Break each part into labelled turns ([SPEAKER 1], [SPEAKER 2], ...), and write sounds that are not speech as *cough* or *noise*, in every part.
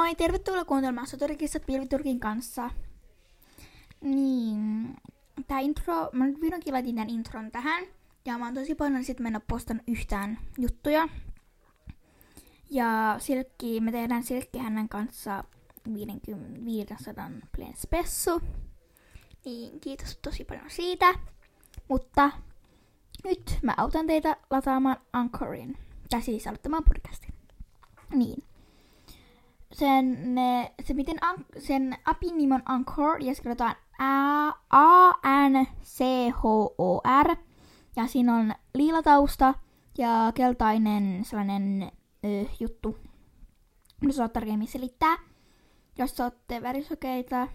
[SPEAKER 1] Moi, tervetuloa kuuntelemaan Soturikissat Pilviturkin kanssa. Niin, tää intro, mä nyt vihdoinkin laitin tän intron tähän. Ja mä oon tosi paljon sit mennä postan yhtään juttuja. Ja Silkki, me tehdään Silkki hänen kanssa 50, 500 plain spessu. Niin, kiitos tosi paljon siitä. Mutta nyt mä autan teitä lataamaan Anchorin. Tai siis aloittamaan podcastin. Niin sen, se miten an, sen appin nimi on Anchor ja se kirjoitetaan A-N-C-H-O-R. Ja siinä on liila tausta ja keltainen sellainen ö, juttu. Nyt saa tarkemmin selittää. Jos olette värisokeita.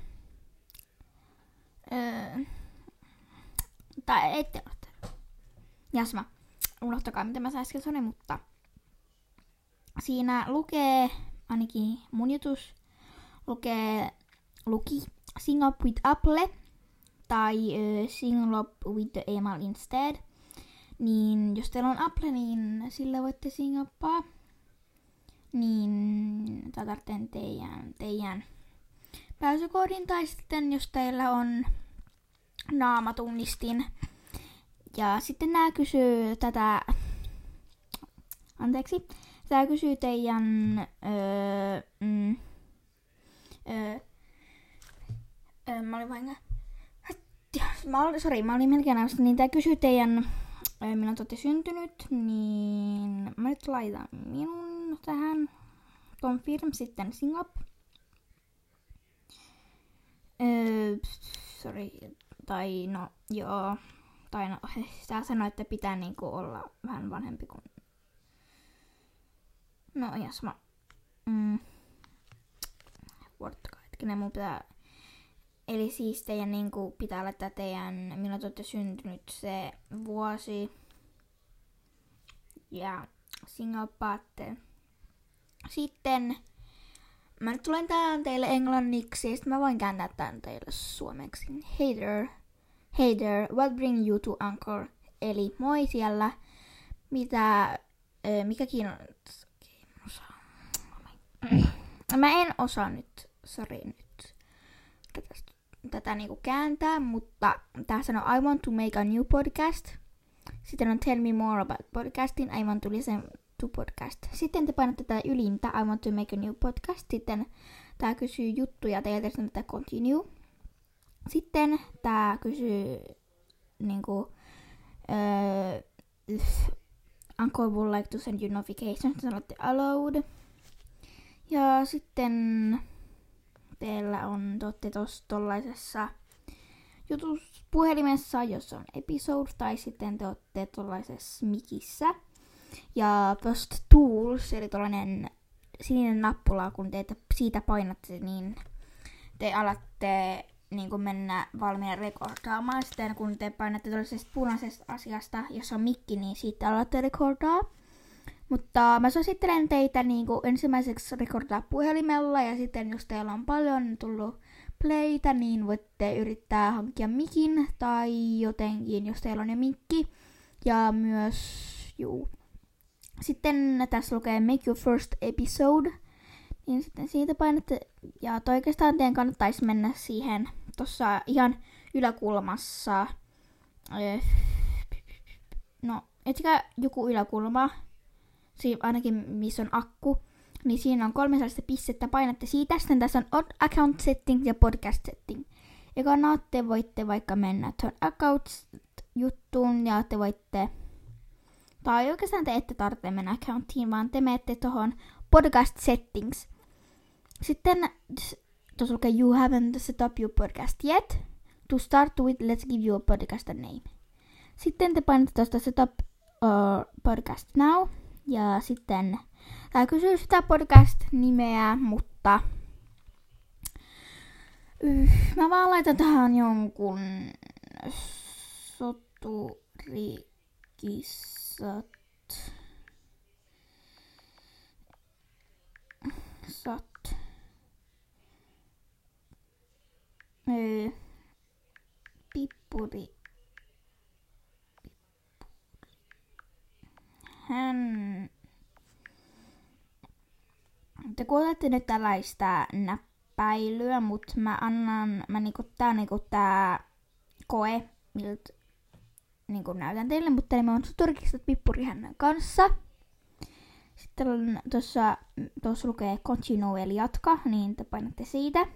[SPEAKER 1] Öö, tai ette ole. Jasma. Unohtakaa mitä mä äsken sanoin, mutta siinä lukee ainakin mun jutus lukee, luki Sing Up with Apple tai uh, Sing Up with the Email instead. Niin jos teillä on Apple, niin sillä voitte sing uppaa. Niin tarvitsee teidän, teidän pääsykoodin tai sitten jos teillä on naamatunnistin. Ja sitten nämä kysyy tätä, anteeksi, Tää kysyy teidän... Öö, mm, öö, öö, mä olin vain... Mä olin, sorry, mä olin melkein näistä, niin tää kysyy teidän... Öö, milloin te olette syntynyt, niin mä nyt laitan minun tähän. Confirm sitten Singap. Öö, sorry, tai no joo, tai no, *laughs* sä sanoit, että pitää niinku olla vähän vanhempi kuin No jos mä... Mm, Vuotta hetkinen, mun pitää... Eli siis teidän niinku pitää laittaa teidän, milloin te olette syntynyt se vuosi. Ja singapaatte. Sitten mä nyt tulen tään teille englanniksi ja sitten mä voin kääntää tän teille suomeksi. Hey there, hey there, what bring you to Anchor? Eli moi siellä, mitä, mikä kiinnostaa Mä en osaa nyt, sori nyt, tätä, tätä niinku kääntää, mutta tää sanoo I want to make a new podcast. Sitten on tell me more about podcasting, I want to listen to podcast. Sitten te painatte tätä ylintä, I want to make a new podcast. Sitten tää kysyy juttuja teiltä, sitten tätä continue. Sitten tää kysyy niinku, uh, Uncle would like to send you notifications, sanotte allowed. Ja sitten teillä on, te tuossa tollaisessa jutuspuhelimessa, jossa on episode, tai sitten te olette tuollaisessa mikissä. Ja Post Tools, eli tuollainen sininen nappula, kun te siitä painatte, niin te alatte niin kuin mennä valmiina rekordaamaan. Sitten kun te painatte tuollaisesta punaisesta asiasta, jossa on mikki, niin siitä alatte rekordaa. Mutta mä suosittelen teitä niin kuin ensimmäiseksi rekordaa puhelimella ja sitten jos teillä on paljon tullut playtä, niin voitte yrittää hankkia mikin tai jotenkin, jos teillä on jo mikki. Ja myös, juu. Sitten tässä lukee Make Your First Episode. Niin sitten siitä painatte, ja oikeastaan teidän kannattaisi mennä siihen tuossa ihan yläkulmassa. No, etsikää joku yläkulma, siinä ainakin missä on akku, niin siinä on kolme sellaista pistettä, painatte siitä, sitten tässä on Account Setting ja Podcast Setting. Ja kannat te voitte vaikka mennä tuon Account-juttuun ja te voitte, tai oikeastaan te ette tarvitse mennä accountiin, vaan te menette tuohon Podcast Settings. Sitten tuossa lukee You haven't set up your podcast yet. To start with, let's give you a podcast name. Sitten te painatte tuosta Setup uh, Podcast Now. Ja sitten tää kysyy sitä podcast-nimeä, mutta yh, mä vaan laitan tähän jonkun soturikissat. Sat. Öö, pippuri hän te kuulette nyt tällaista näppäilyä, mutta mä annan, mä niinku, tää on niinku tää koe, miltä niinku näytän teille, mutta mä oon turkistat pippurihännän kanssa. Sitten on tuossa, tuossa lukee continue eli jatka, niin te painatte siitä.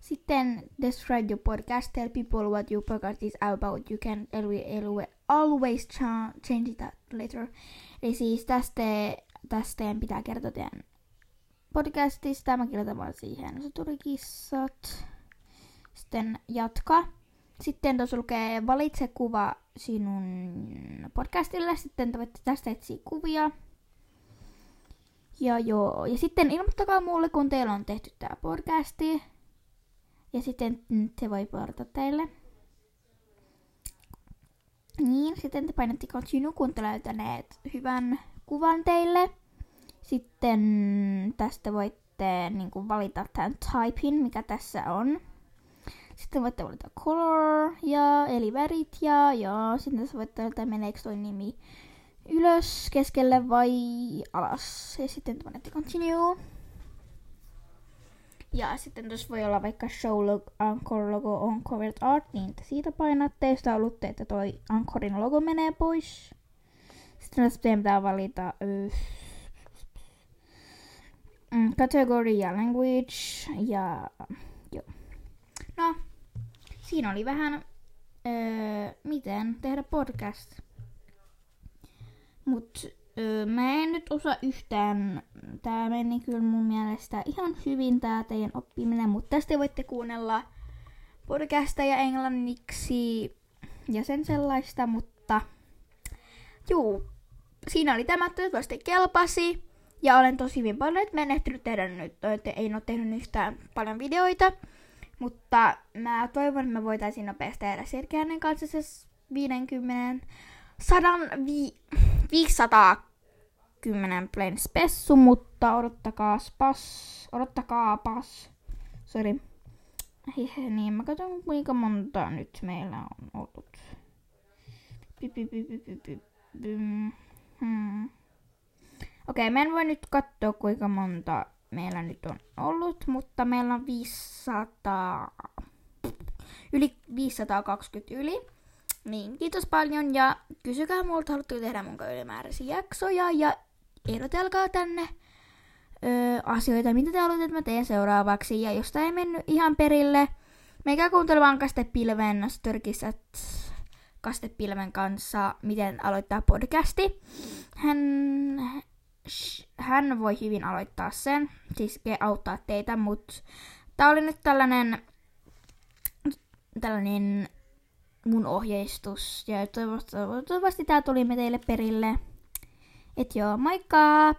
[SPEAKER 1] Sitten describe your podcast, tell people what your podcast is about. You can always change that later. Eli siis tästä, tästä pitää kertoa teidän podcastista. Mä kirjoitan vaan siihen se tuli kissat. Sitten jatka. Sitten tuossa lukee valitse kuva sinun podcastille. Sitten te voitte tästä etsiä kuvia. Ja joo, ja sitten ilmoittakaa mulle, kun teillä on tehty tämä podcasti. Ja sitten se voi porta teille. Niin, sitten te painatte continue, kun te löytäneet hyvän kuvan teille. Sitten tästä voitte niin kuin, valita tämän typin, mikä tässä on. Sitten voitte valita color ja eli värit ja, ja sitten tässä voitte valita meneekö toi nimi ylös, keskelle vai alas. Ja sitten te painatte continue. Ja sitten tuossa voi olla vaikka show logo, Anchor logo on covered art, niin siitä painatte, jos te haluatte, että toi Anchorin logo menee pois. Sitten tässä pitää valita uh, category ja language ja joo. No, siinä oli vähän öö, miten tehdä podcast. Mut Öö, mä en nyt osaa yhtään. Tää meni kyllä mun mielestä ihan hyvin tää teidän oppiminen, mutta tästä voitte kuunnella podcasta ja englanniksi ja sen sellaista, mutta juu, siinä oli tämä, toivottavasti kelpasi. Ja olen tosi hyvin paljon menehtynyt tehdä nyt, ei ole tehnyt yhtään paljon videoita. Mutta mä toivon, että me voitaisiin nopeasti tehdä Sergeanen kanssa se 50, 100, vi, 500 kymmenen plain spessu, mutta odottakaa pas, odottakaa pas. Sori. Hehe, niin mä katson kuinka monta nyt meillä on ollut. Hmm. Okei, okay, mä en voi nyt katsoa kuinka monta meillä nyt on ollut, mutta meillä on 500, yli 520 yli. Niin, kiitos paljon ja kysykää multa, haluatteko tehdä mun ylimääräisiä jaksoja ja ehdotelkaa tänne öö, asioita, mitä te haluatte, että mä teen seuraavaksi. Ja jos tämä ei mennyt ihan perille, meikä kuuntelemaan kastepilven Störkissä kastepilven kanssa, miten aloittaa podcasti. Hän, hän voi hyvin aloittaa sen, siis auttaa teitä, mutta tää oli nyt tällainen, tällainen mun ohjeistus, ja toivottavasti, toivottavasti tää tuli me teille perille. Et joo, moikka!